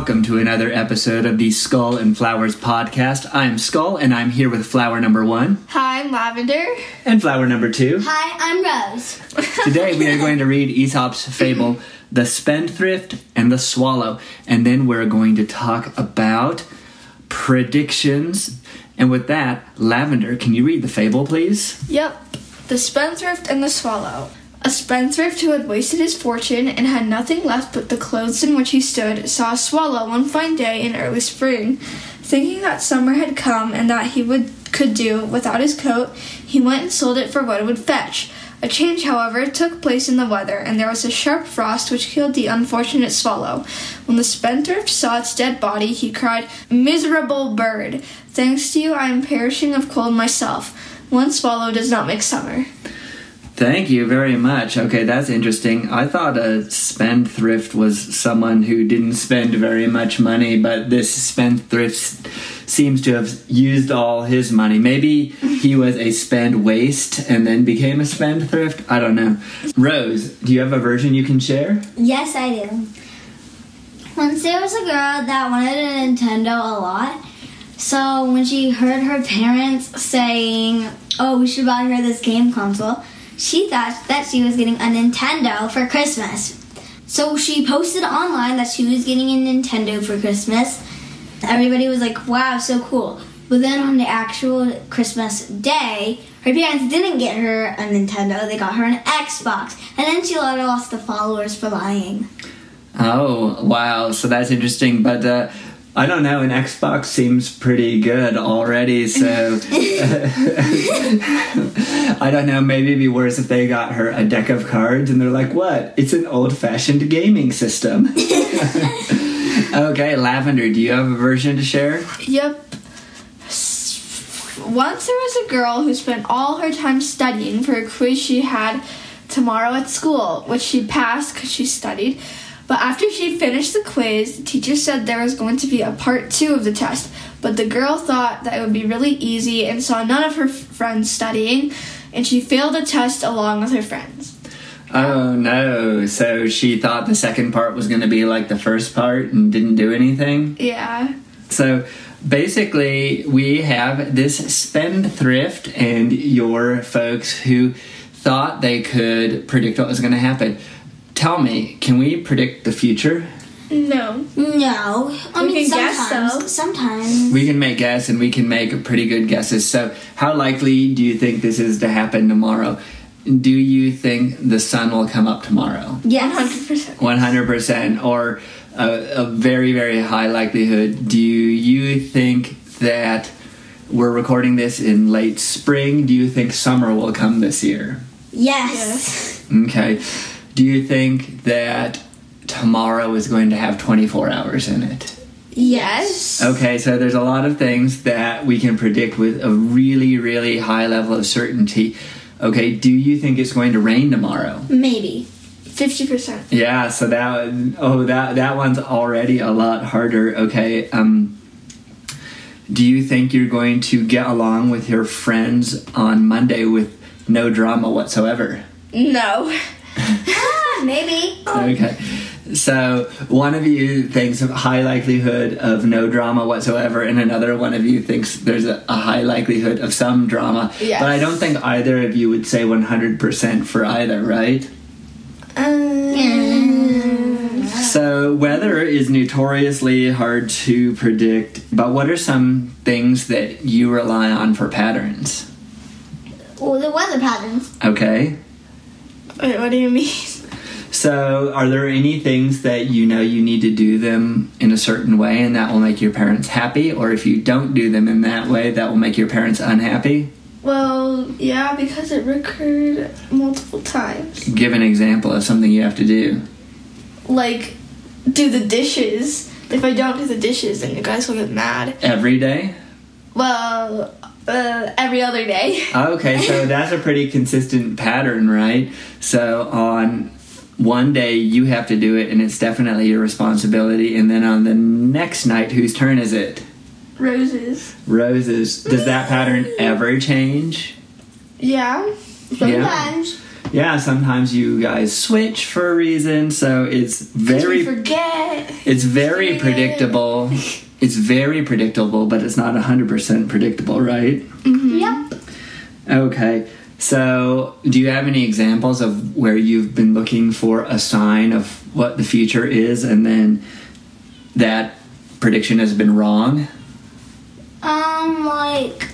Welcome to another episode of the Skull and Flowers podcast. I'm Skull, and I'm here with flower number one Hi, I'm Lavender. and flower number two. Hi, I'm Rose. Today we are going to read Aesop's fable, The Spendthrift and the Swallow, and then we're going to talk about predictions. And with that, Lavender, can you read the fable, please? Yep. The Spendthrift and the Swallow. A spendthrift who had wasted his fortune and had nothing left but the clothes in which he stood saw a swallow one fine day in early spring. Thinking that summer had come and that he would could do without his coat, he went and sold it for what it would fetch. A change, however, took place in the weather, and there was a sharp frost which killed the unfortunate swallow. When the spendthrift saw its dead body, he cried, Miserable bird! Thanks to you, I am perishing of cold myself. One swallow does not make summer. Thank you very much. Okay, that's interesting. I thought a spendthrift was someone who didn't spend very much money, but this spendthrift seems to have used all his money. Maybe he was a spend waste and then became a spendthrift. I don't know. Rose, do you have a version you can share? Yes, I do. Once there was a girl that wanted a Nintendo a lot. So when she heard her parents saying, "Oh, we should buy her this game console," she thought that she was getting a Nintendo for Christmas. So she posted online that she was getting a Nintendo for Christmas. Everybody was like, "Wow, so cool." But then on the actual Christmas day, her parents didn't get her a Nintendo. They got her an Xbox, and then she lost the followers for lying. Oh, wow. So that's interesting. But uh, I don't know. An Xbox seems pretty good already. So uh, I don't know. Maybe it'd be worse if they got her a deck of cards and they're like, what? It's an old fashioned gaming system. okay, Lavender, do you have a version to share? Yep. Once there was a girl who spent all her time studying for a quiz she had tomorrow at school, which she passed because she studied. But after she finished the quiz, the teacher said there was going to be a part two of the test. But the girl thought that it would be really easy and saw none of her f- friends studying, and she failed the test along with her friends. Oh no. So she thought the second part was going to be like the first part and didn't do anything? Yeah. So basically, we have this spendthrift and your folks who thought they could predict what was going to happen. Tell me, can we predict the future? No. No, I We mean can guess, sometimes. though. Sometimes. We can make guess and we can make pretty good guesses. So, how likely do you think this is to happen tomorrow? Do you think the sun will come up tomorrow? Yes. 100%. 100% or a, a very very high likelihood do you think that we're recording this in late spring do you think summer will come this year Yes. okay do you think that tomorrow is going to have 24 hours in it Yes. okay so there's a lot of things that we can predict with a really really high level of certainty okay do you think it's going to rain tomorrow Maybe. 50%. Yeah, so that oh that that one's already a lot harder. Okay. Um do you think you're going to get along with your friends on Monday with no drama whatsoever? No. Ah, maybe. Okay. So one of you thinks of high likelihood of no drama whatsoever, and another one of you thinks there's a, a high likelihood of some drama. Yes. But I don't think either of you would say 100% for either, right? Um, So, weather is notoriously hard to predict, but what are some things that you rely on for patterns? Well, the weather patterns. Okay. Wait, what do you mean? So, are there any things that you know you need to do them in a certain way and that will make your parents happy? Or if you don't do them in that way, that will make your parents unhappy? Well, yeah, because it recurred multiple times. Give an example of something you have to do. Like, do the dishes. If I don't do the dishes, then you guys will get mad. Every day? Well, uh, every other day. Okay, so that's a pretty consistent pattern, right? So on one day you have to do it and it's definitely your responsibility and then on the next night whose turn is it? Roses. Roses. Does that pattern ever change? Yeah. Sometimes. yeah, sometimes you guys switch for a reason, so it's very forget. it's very it. predictable. It's very predictable, but it's not 100% predictable, right? Yep. Okay. So, do you have any examples of where you've been looking for a sign of what the future is and then that prediction has been wrong? Um, like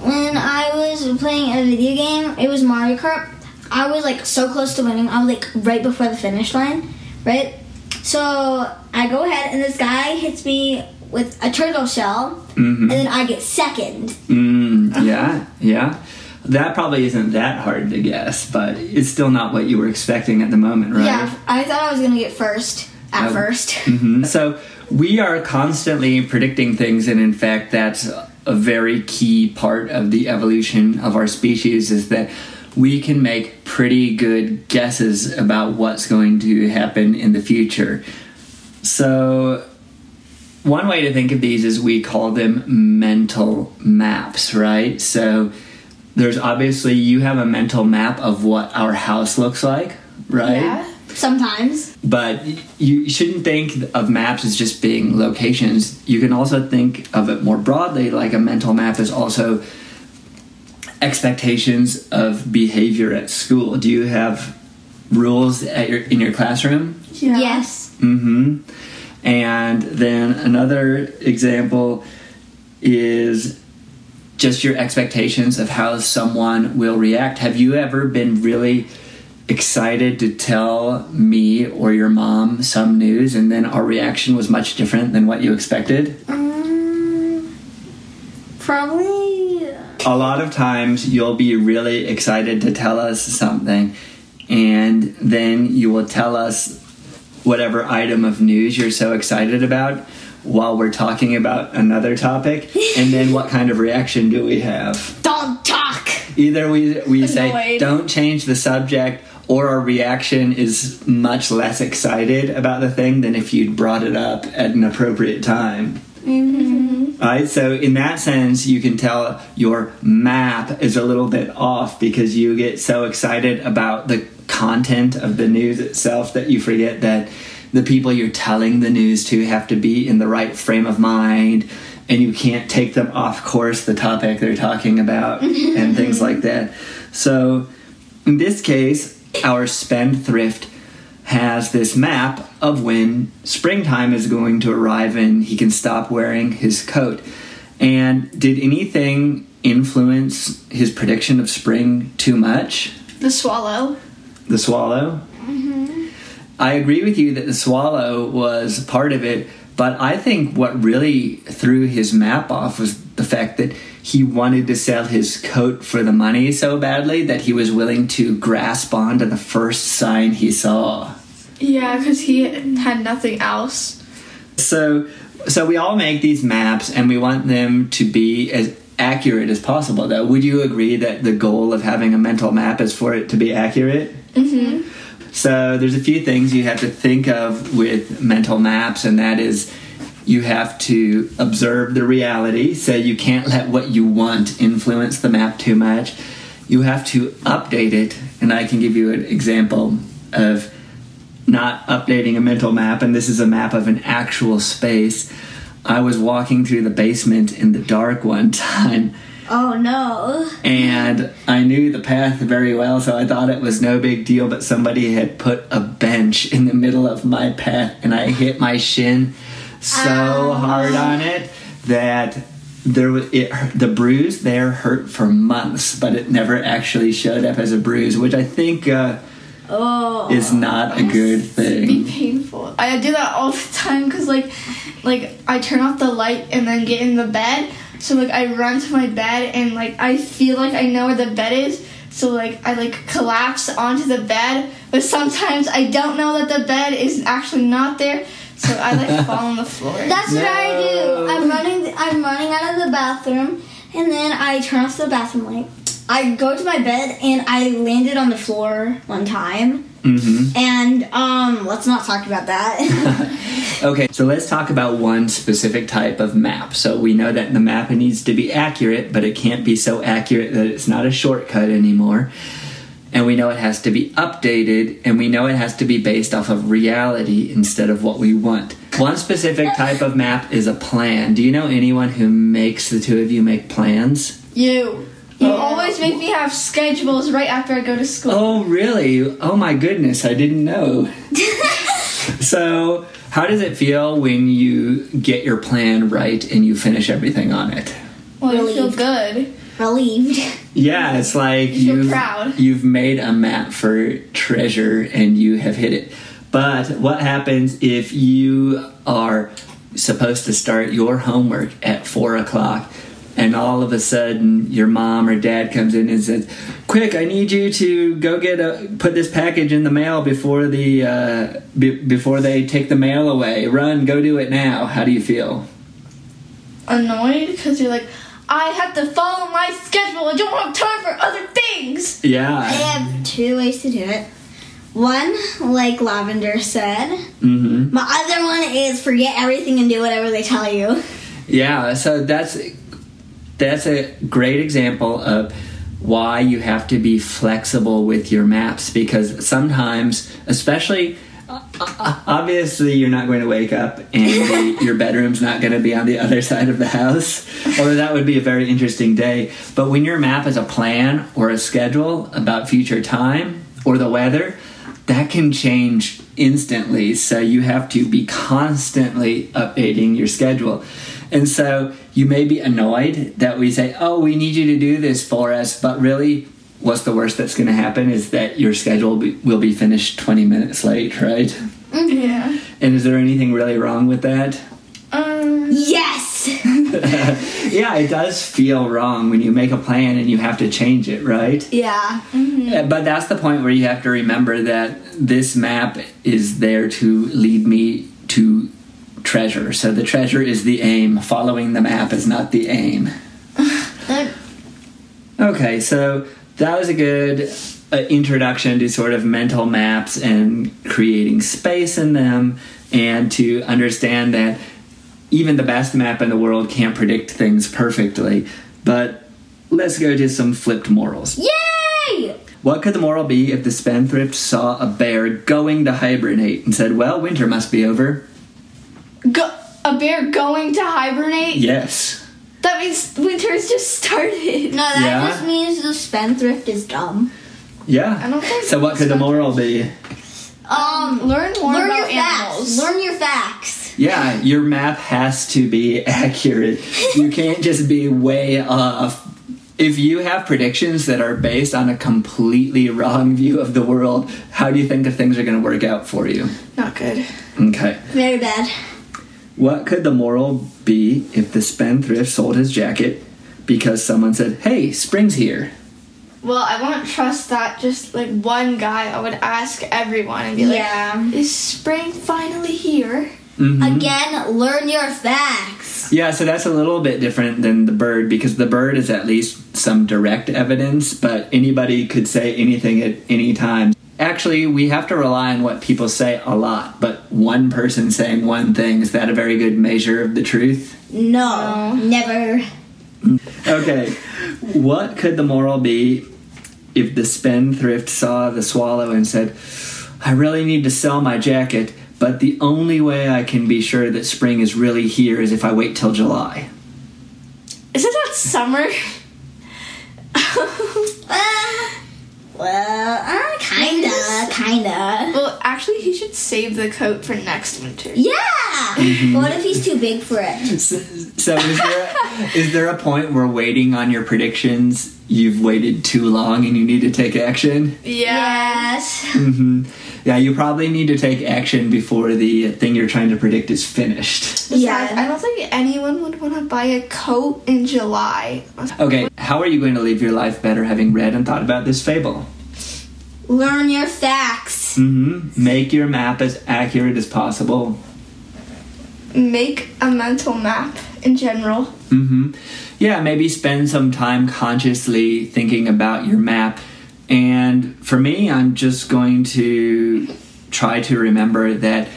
when I was playing a video game, it was Mario Kart. I was like so close to winning. I was like right before the finish line, right? So I go ahead, and this guy hits me with a turtle shell, Mhm. and then I get second. Mm, yeah, yeah. That probably isn't that hard to guess, but it's still not what you were expecting at the moment, right? Yeah, I thought I was gonna get first at Oh. first. Mhm. So we are constantly predicting things, and in fact, that's a very key part of the evolution of our species is that we can make pretty good guesses about what's going to happen in the future. So one way to think of these is we call them mental maps, right? So there's obviously you have a mental map of what our house looks like, right? Yeah. Sometimes. But you shouldn't think of maps as just being locations. You can also think of it more broadly, like a mental map is also expectations of behavior at school. Do you have rules at your in your classroom? Yeah. Yes. Mm-hmm. And then another example is just your expectations of how someone will react. Have you ever been really excited to tell me or your mom some news and then our reaction was much different than what you expected? Um, probably. a lot of times you'll be really excited to tell us something and then you will tell us whatever item of news you're so excited about while we're talking about another topic and then what kind of reaction do we have? Don't talk. either we we say don't change the subject or our reaction is much less excited about the thing than if you'd brought it up at an appropriate time. Mm-hmm. Right, so in that sense, you can tell your map is a little bit off because you get so excited about the content of the news itself that you forget that the people you're telling the news to have to be in the right frame of mind and you can't take them off course the topic they're talking about and things like that. So in this case, our spendthrift has this map of when springtime is going to arrive and he can stop wearing his coat. And did anything influence his prediction of spring too much? The swallow. The swallow? Mm-hmm. I agree with you that the swallow was part of it, but I think what really threw his map off was the fact that he wanted to sell his coat for the money so badly that he was willing to grasp onto the first sign he saw. Yeah, because he had nothing else. So, so we all make these maps, and we want them to be as accurate as possible. Though, would you agree that the goal of having a mental map is for it to be accurate? Mm-hmm. So, there's a few things you have to think of with mental maps, and that is you have to observe the reality. So, you can't let what you want influence the map too much. You have to update it, and I can give you an example of not updating a mental map, and this is a map of an actual space. I was walking through the basement in the dark one time, Oh no. and I knew the path very well, so I thought it was no big deal. But somebody had put a bench in the middle of my path, and I hit my shin so Ow. hard on it that there was it. The bruise there hurt for months, but it never actually showed up as a bruise, which I think uh, Oh. is not a good thing. Be painful. I do that all the time because like, like I turn off the light and then get in the bed. So like I run to my bed and like I feel like I know where the bed is. So like I like collapse onto the bed, but sometimes I don't know that the bed is actually not there. So I like fall on the floor. That's what I do. I'm running. I'm running out of the bathroom, and then I turn off the bathroom light. I go to my bed, and I landed on the floor one time. Hmm And um, let's not talk about that. Okay, so let's talk about one specific type of map. So we know that the map needs to be accurate, but it can't be so accurate that it's not a shortcut anymore. and we know it has to be updated, and we know it has to be based off of reality instead of what we want. One specific type of map is a plan. Do you know anyone who makes the two of you make plans? You. You Oh. always make me have schedules right after I go to school. Oh, really? Oh my goodness, I didn't know. so, how does it feel when you get your plan right and you finish everything on it? well, you feel good. Relieved. Yeah, it's like You feel you've, proud. you've made a map for treasure and you have hit it. But what happens if you are supposed to start your homework at four o'clock and all of a sudden your mom or dad comes in and says, "Quick, I need you to go get a put this package in the mail before the uh, be, before they take the mail away. Run, go do it now." How do you feel? Annoyed because you're like, I have to follow my schedule. I don't have time for other things. Yeah. I have two ways to do it. One, like Lavender said. Mm-hmm. My other one is forget everything and do whatever they tell you. Yeah, so that's that's a great example of why you have to be flexible with your maps because sometimes, especially obviously, you're not going to wake up and the, your bedroom's not going to be on the other side of the house, although that would be a very interesting day. But when your map is a plan or a schedule about future time or the weather, that can change instantly. So you have to be constantly updating your schedule. And so you may be annoyed that we say, oh, we need you to do this for us, but really, what's the worst that's going to happen is that your schedule will be, will be finished 20 minutes late, right? Yeah. And is there anything really wrong with that? Um. Yes! yeah, it does feel wrong when you make a plan and you have to change it, right? yeah. Uh, But that's the point where you have to remember that this map is there to lead me to treasure. So the treasure is the aim. Following the map is not the aim. Okay, so that was a good uh, introduction to sort of mental maps and creating space in them, and to understand that even the best map in the world can't predict things perfectly. But let's go to some flipped morals. Yay! What could the moral be if the spendthrift saw a bear going to hibernate and said, Well, winter must be over? Go- a bear going to hibernate? Yes. That means winter's just started. No, that Yeah? just means the spendthrift is dumb. Yeah. I don't think So, what could the moral be? Um, Learn more learn about your animals. facts. Learn your facts. Yeah, your map has to be accurate. You can't just be way off. If you have predictions that are based on a completely wrong view of the world, how do you think that things are going to work out for you? Not good. Okay. Very bad. What could the moral be if the spendthrift sold his jacket because someone said, Hey, spring's here? Well, I wouldn't trust that just like one guy. I would ask everyone and be like, Yeah. "Is spring finally here?" Mhm. Again, learn your facts. Yeah, so that's a little bit different than the bird because the bird is at least some direct evidence, but anybody could say anything at any time. Actually, we have to rely on what people say a lot, but one person saying one thing, is that a very good measure of the truth? No, No. never. Okay, what could the moral be if the spendthrift saw the swallow and said, I really need to sell my jacket, but the only way I can be sure that spring is really here is if I wait till July? Isn't that summer? Uh, Well, uh, kinda, kinda. well, actually, he should save the coat for next winter. Yeah. What if he's too big for it? So, so is there is there a point where waiting on your predictions you've waited too long and you need to take action? Yeah. Yes. hmm Yeah, you probably need to take action before the thing you're trying to predict is finished. Yeah. I don't think anyone would want to buy a coat in July. Okay, how are you going to live your life better having read and thought about this fable? Learn your facts. Mm-hmm. Make your map as accurate as possible. Make a mental map in general. Mm-hmm. Yeah, maybe spend some time consciously thinking about your map. And for me, I'm just going to try to remember that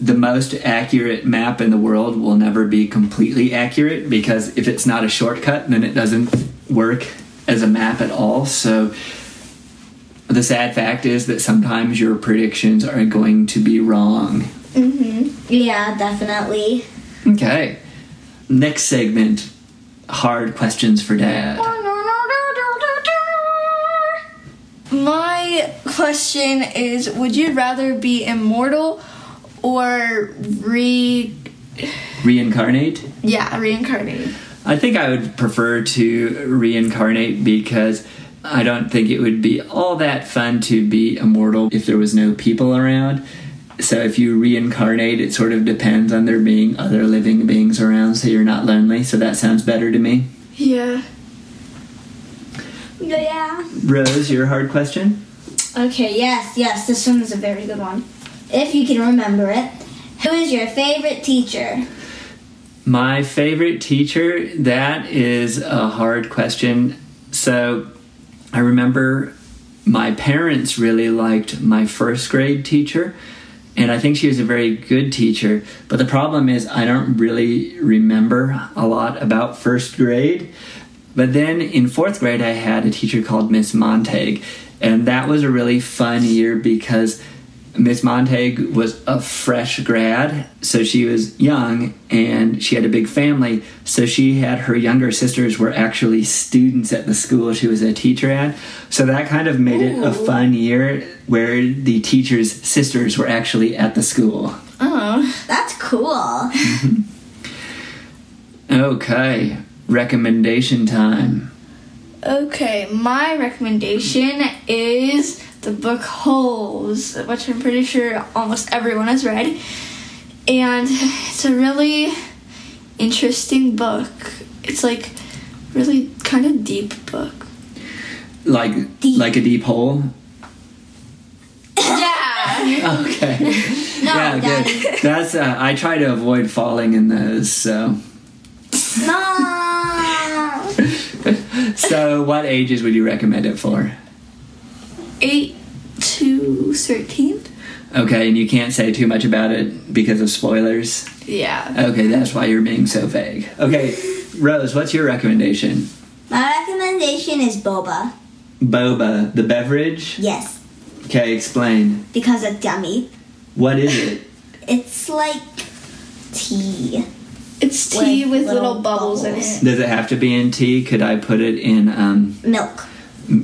the most accurate map in the world will never be completely accurate because if it's not a shortcut, then it doesn't work as a map at all. So the sad fact is that sometimes your predictions are going to be wrong. Mm-hmm. Yeah, definitely. Okay. Next segment hard questions for dad. My question is Would you rather be immortal or re. Reincarnate? Yeah, reincarnate. I think I would prefer to reincarnate because I don't think it would be all that fun to be immortal if there was no people around. So if you reincarnate, it sort of depends on there being other living beings around so you're not lonely. So that sounds better to me. Yeah. Yeah. Rose, your hard question? Okay, yes, yes, this one is a very good one. If you can remember it. Who is your favorite teacher? My favorite teacher, that is a hard question. So I remember my parents really liked my first grade teacher, and I think she was a very good teacher. But the problem is, I don't really remember a lot about first grade. But then in fourth grade, I had a teacher called Miss Montague, and that was a really fun year because Miss Montague was a fresh grad, so she was young and she had a big family. So she had her younger sisters were actually students at the school she was a teacher at. So that kind of made it a oh. fun year where the teacher's sisters were actually at the school. Oh. That's cool. Okay, recommendation time. Okay, my recommendation is the book Holes, which I'm pretty sure almost everyone has read. And it's a really interesting book. It's like really kind of deep book. Like Deep. like a deep hole. Yeah. Okay. No, yeah, Daddy. good. That's uh, I try to avoid falling in those. So, No. so what ages would you recommend it for? 8 to 13? Okay, and you can't say too much about it because of spoilers. Yeah. Okay, that's why you're being so vague. Okay, Rose, what's your recommendation? My recommendation is boba. Boba, the beverage. Yes, Okay, explain. because it's dummy. What is it? It's like tea. It's tea With with, little, little bubbles, in it. Does it have to be in tea? Could I put it in um, Milk.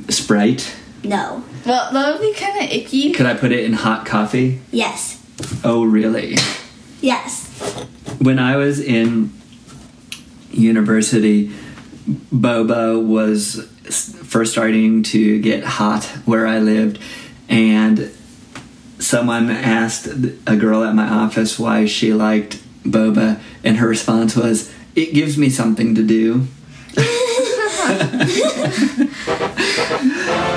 Sprite? No. Well, that would be kind of icky. Could I put it in hot coffee? Yes. Oh, really? Yes. when I was in university, boba was first starting to get hot where I lived, and someone asked a girl at my office why she liked boba, and her response was, "It gives me something to do."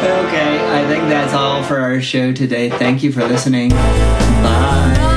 Okay, I think that's all for our show today. Thank you for listening. Bye.